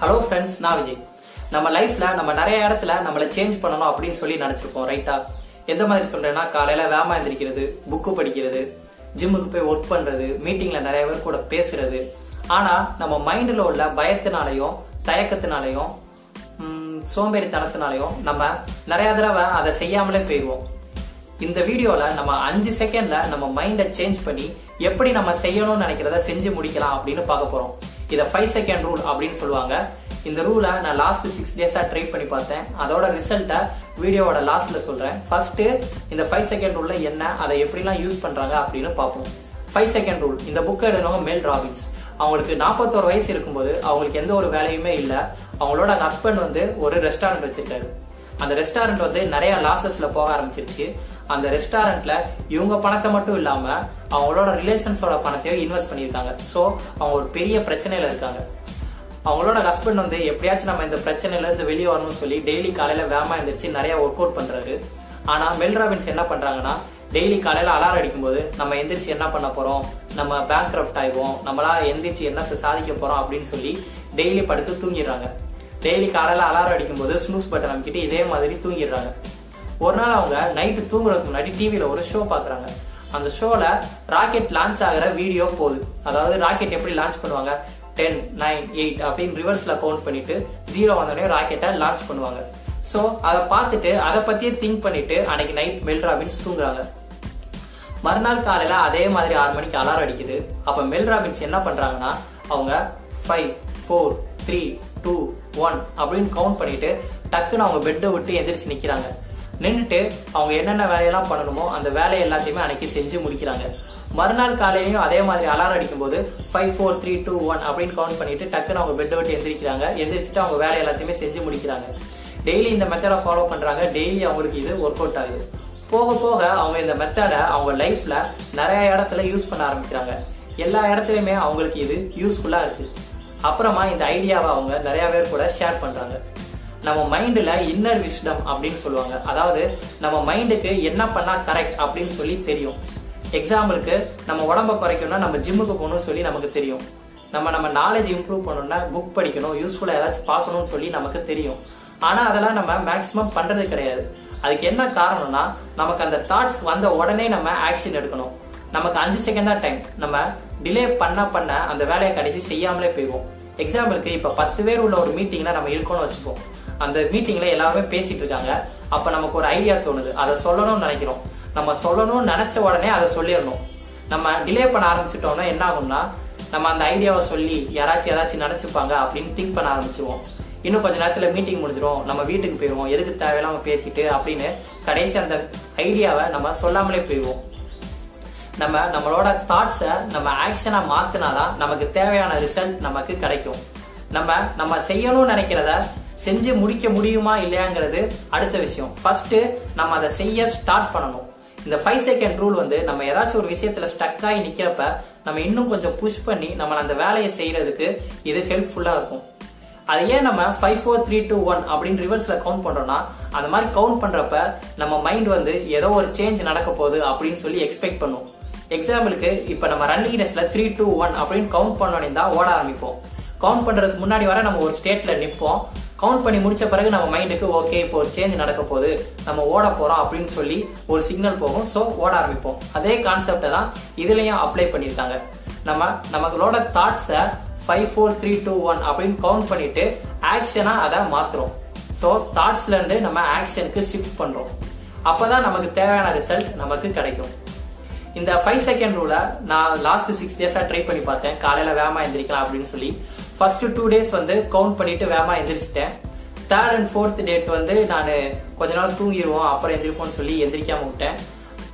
Hello friends நான் விஜய். நம்ம லைஃப்ல நம்ம நிறைய இடத்துல நம்மளை சேஞ்ச் பண்ணணும் அப்படின்னு சொல்லி நினைச்சிருப்போம் ரைட்டா எந்த மாதிரி சொல்றேன்னா காலையில வேமா எந்திரிக்கிறது புக்கு படிக்கிறது ஜிம்முக்கு போய் ஒர்க் பண்றது மீட்டிங்ல நிறைய பேர் கூட பேசுறது. ஆனா நம்ம மைண்ட்ல உள்ள பயத்தினாலையும் தயக்கத்தினாலையும் சோம்பேறித்தனத்தினாலையும் நம்ம நிறைய தடவை அதை செய்யாமலே போயிடுவோம். இந்த வீடியோல நம்ம அஞ்சு செகண்ட்ல நம்ம மைண்டை சேஞ்ச் பண்ணி எப்படி நம்ம செய்யணும்னு நினைக்கிறத செஞ்சு முடிக்கலாம் அப்படின்னு பார்க்க போறோம். இதை ஃபைவ் செகண்ட் ரூல் அப்படின்னு சொல்லுவாங்க. இந்த ரூலை நான் லாஸ்ட் சிக்ஸ் டேஸா ட்ரை பண்ணி பார்த்தேன். அதோட ரிசல்ட்டை வீடியோவோட லாஸ்ட்ல சொல்றேன். ஃபர்ஸ்ட் இந்த ஃபைவ் செகண்ட் ரூல்ல என்ன அதை எப்படிலாம் யூஸ் பண்றாங்க அப்படின்னு பார்ப்போம். ஃபைவ் செகண்ட் ரூல் இந்த புக்கை எழுதினவங்க மேல் ராபின்ஸ் அவங்களுக்கு நாற்பத்தோரு வயசு இருக்கும்போது அவங்களுக்கு எந்த ஒரு வேலையுமே இல்லை. அவங்களோட ஹஸ்பண்ட் வந்து ஒரு ரெஸ்டாரண்ட் வச்சிருக்காரு. அந்த ரெஸ்டாரண்ட் வந்து நிறைய லாசஸ்ல போக ஆரம்பிச்சிருச்சு. அந்த ரெஸ்டாரண்ட்ல இவங்க பணத்தை மட்டும் இல்லாம அவங்களோட ரிலேஷன்ஸோட பணத்தையும் இன்வெஸ்ட் பண்ணியிருக்காங்க. ஸோ அவங்க ஒரு பெரிய பிரச்சனையில இருக்காங்க. அவங்களோட ஹஸ்பண்ட் வந்து எப்படியாச்சும் நம்ம இந்த பிரச்சனையில இருந்து வெளியே வரணும்னு சொல்லி டெய்லி காலையில வேமா எழுந்திரிச்சு நிறைய ஒர்க் அவுட் பண்றாரு. ஆனா மெல் ராபின்ஸ் என்ன பண்றாங்கன்னா டெய்லி காலையில அலாரம் அடிக்கும்போது நம்ம எந்திரிச்சு என்ன பண்ண போறோம்? நம்ம பேங்க் கிரப்ட் ஆயிடுவோம். நம்மளா எந்திரிச்சு என்னத்தை சாதிக்க போறோம் அப்படின்னு சொல்லி டெய்லி படுத்து தூங்கிடுறாங்க. டெய்லி காலையில் அலாரம் அடிக்கும்போது ஸ்னூஸ் பட்டன் அமைக்கிட்டு இதே மாதிரி தூங்கிடுறாங்க. ஒரு நாள் அவங்க நைட்டு தூங்குறதுக்கு முன்னாடி டிவியில் ஒரு ஷோ பார்க்குறாங்க. அந்த ஷோவில் ராக்கெட் லான்ச் ஆகிற வீடியோ போகுது. அதாவது ராக்கெட் எப்படி லான்ச் பண்ணுவாங்க? டென் நைன் எயிட் அப்படின்னு ரிவர்ஸில் கவுண்ட் பண்ணிட்டு ஜீரோ வந்தோடனே ராக்கெட்டை லான்ச் பண்ணுவாங்க. ஸோ அதை பார்த்துட்டு அதை பற்றியே திங்க் பண்ணிட்டு அன்னைக்கு நைட் மெல் ராபின்ஸ் தூங்குறாங்க. மறுநாள் காலையில் அதே மாதிரி ஆறு மணிக்கு அலாரம் அடிக்குது. அப்போ மெல் ராபின்ஸ் என்ன பண்ணுறாங்கன்னா அவங்க five four three two one அப்படின்னு கவுண்ட் பண்ணிட்டு டக்குன்னு அவங்க பெட்டை விட்டு எந்திரிச்சு நிக்கிறாங்க. நின்றுட்டு அவங்க என்னென்ன வேலையெல்லாம் பண்ணணுமோ அந்த வேலையை எல்லாத்தையுமே அன்னைக்கு செஞ்சு முடிக்கிறாங்க. மறுநாள் காலையிலையும் அதே மாதிரி அலாரம் அடிக்கும்போது five four three two one அப்படின்னு கவுண்ட் பண்ணிட்டு டக்குன்னு அவங்க பெட்டை விட்டு எந்திரிக்கிறாங்க. எந்திரிச்சிட்டு அவங்க வேலை எல்லாத்தையுமே செஞ்சு முடிக்கிறாங்க. டெய்லி இந்த மெத்தடை ஃபாலோ பண்ணுறாங்க டெய்லி அவங்களுக்கு இது ஒர்க் அவுட் ஆகுது. போக போக அவங்க இந்த மெத்தடை அவங்க லைஃப்பில் நிறைய இடத்துல யூஸ் பண்ண ஆரம்பிக்கிறாங்க. எல்லா இடத்துலையுமே அவங்களுக்கு இது யூஸ்ஃபுல்லாக இருக்குது அப்புறமா இந்த ஐடியாவை அவங்க நிறைய பேர் கூட ஷேர் பண்றாங்க. நம்ம மைண்டில் இன்னர் விஸ்டம் அப்படின்னு சொல்லுவாங்க. அதாவது நம்ம மைண்டுக்கு என்ன பண்ணால் கரெக்ட் அப்படின்னு சொல்லி தெரியும். எக்ஸாம்பிளுக்கு நம்ம உடம்ப குறைக்கணும்னா நம்ம ஜிம்முக்கு போகணும்னு சொல்லி நமக்கு தெரியும். நம்ம நம்ம நாலேஜ் இம்ப்ரூவ் பண்ணணும்னா புக் படிக்கணும் யூஸ்ஃபுல்லாக ஏதாச்சும் பார்க்கணும்னு சொல்லி நமக்கு தெரியும். ஆனால் அதெல்லாம் நம்ம மேக்சிமம் பண்ணுறது கிடையாது. அதுக்கு என்ன காரணம்னா நமக்கு அந்த தாட்ஸ் வந்த உடனே நம்ம ஆக்ஷன் எடுக்கணும். நமக்கு அஞ்சு செகண்ட் தான் டைம் நம்ம டிலே பண்ண பண்ண அந்த வேலையை கடைசி செய்யாமலே போயிடுவோம் எக்ஸாம்பிளுக்கு இப்போ பத்து பேர் உள்ள ஒரு மீட்டிங்ல நம்ம இருக்கோம்னு வச்சுப்போம். அந்த மீட்டிங்ல எல்லாருமே பேசிட்டு இருக்காங்க. அப்ப நமக்கு ஒரு ஐடியா தோணுது. அதை சொல்லணும்னு நினைக்கிறோம். நம்ம சொல்லணும்னு நினைச்ச உடனே அதை சொல்லிடணும். நம்ம டிலே பண்ண ஆரம்பிச்சிட்டோம்னா என்ன ஆகும்னா நம்ம அந்த ஐடியாவை சொல்லி யாராச்சும் ஏதாச்சும் நினைச்சுப்பாங்க அப்படின்னு திங்க் பண்ண ஆரம்பிச்சிருவோம். இன்னும் கொஞ்ச நேரத்துல மீட்டிங் முடிஞ்சிரும். நம்ம வீட்டுக்கு போயிடுவோம் எதுக்கு தேவையில்லாம பேசிட்டு அப்படின்னு கடைசி அந்த ஐடியாவை நம்ம சொல்லாமலே போயிடுவோம் நம்ம நம்மளோட தாட்ஸை நம்ம ஆக்ஷனா மாத்தினாதான் நமக்கு தேவையான ரிசல்ட் நமக்கு கிடைக்கும். நம்ம நம்ம செய்யணும்னு நினைக்கிறத செஞ்சு முடிக்க முடியுமா இல்லையாங்கிறது அடுத்த விஷயம். ஃபர்ஸ்ட் நம்ம அதை செய்ய ஸ்டார்ட் பண்ணணும். இந்த ஃபைவ் செகண்ட் ரூல் வந்து நம்ம ஏதாச்சும் ஒரு விஷயத்துல ஸ்டக் ஆகி நிக்கிறப்ப நம்ம இன்னும் கொஞ்சம் புஷ் பண்ணி நம்ம அந்த வேலையை செய்யறதுக்கு இது ஹெல்ப்ஃபுல்லா இருக்கும். அது ஏன் நம்ம five four three two one அப்படின்னு ரிவர்ஸ்ல கவுண்ட் பண்றோம்னா அந்த மாதிரி கவுண்ட் பண்றப்ப நம்ம மைண்ட் வந்து ஏதோ ஒரு சேஞ்ச் நடக்க போகுது அப்படின்னு சொல்லி எக்ஸ்பெக்ட் பண்ணுவோம் எக்ஸாம்பிளுக்கு இப்போ நம்ம ரன்னிங் த்ரீ டூ ஒன் அப்படின்னு கவுண்ட் பண்ணோன்னே தான் ஓட ஆரம்பிப்போம். கவுண்ட் பண்ணுறதுக்கு முன்னாடி வர நம்ம ஒரு ஸ்டேட்ல நிற்போம் கவுண்ட் பண்ணி முடிச்ச பிறகு நம்ம மைண்டுக்கு ஓகே இப்போ ஒரு சேஞ்ச் நடக்க போகுது. நம்ம ஓட போகிறோம் அப்படின்னு சொல்லி ஒரு சிக்னல் போகும். ஸோ ஓட ஆரம்பிப்போம். அதே கான்செப்டை தான் இதுலேயும் அப்ளை பண்ணியிருக்காங்க. நம்ம நம்மளோட தாட்ஸை five four three two one அப்படின்னு கவுண்ட் பண்ணிட்டு ஆக்ஷனாக அதை மாற்றுறோம் ஸோ தாட்ஸ்லேருந்து நம்ம ஆக்ஷனுக்கு ஷிஃப்ட் பண்ணுறோம் அப்போ தான் நமக்கு தேவையான ரிசல்ட் நமக்கு கிடைக்கும். இந்த ஃபைவ் செகண்ட் ரூல நான் லாஸ்ட் சிக்ஸ் டேஸா ட்ரை பண்ணி பார்த்தேன். காலையில வேமா எந்திரிக்கலாம் அப்படின்னு சொல்லி. ஃபர்ஸ்ட் டூ டேஸ் வந்து கவுண்ட் பண்ணிட்டு வேமா எந்திரிச்சிட்டேன். தேர்ட் அண்ட் ஃபோர்த் டேட் வந்து நான் கொஞ்ச நாள் தூங்கிடுவோம் அப்புறம் எந்திரிப்போம்னு சொல்லி எந்திரிக்காம விட்டேன்.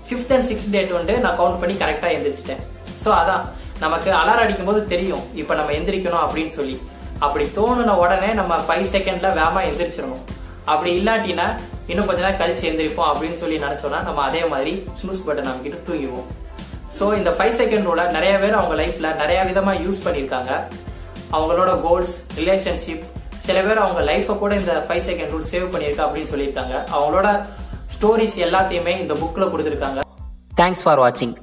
ஃபிஃப்த் அண்ட் சிக்ஸ்த் டேட் வந்து நான் கவுண்ட் பண்ணி கரெக்டா எந்திரிச்சிட்டேன். ஸோ அதான் நமக்கு அலாரம் அடிக்கும் போது தெரியும் இப்போ நம்ம எந்திரிக்கணும் அப்படின்னு சொல்லி. அப்படி தோணுன உடனே நம்ம ஃபைவ் செகண்ட்ல வேமா எந்திரிச்சிடணும். அப்படி இல்லாட்டினா இன்னும் கொஞ்ச நேரம் கழிச்சு எழுந்திருப்போம் அப்படின்னு சொல்லி நினைச்சோம்னா நம்ம அதே மாதிரி ஸ்னூஸ் பட்டன் அமைக்கிட்டு தூங்கிடுவோம். ஸோ இந்த ஃபைவ் செகண்ட் ரூலை நிறைய பேர் அவங்க லைஃப்ல நிறைய விதமா யூஸ் பண்ணியிருக்காங்க. அவங்களோட கோல்ஸ் ரிலேஷன்ஷிப் சில பேர் அவங்க லைஃபை கூட இந்த ஃபைவ் செகண்ட் ரூல் சேவ் பண்ணியிருக்கா அப்படின்னு சொல்லியிருக்காங்க. அவங்களோட ஸ்டோரிஸ் எல்லாத்தையுமே இந்த புக்கில் கொடுத்துருக்காங்க. தேங்க்ஸ் ஃபார் வாட்சிங்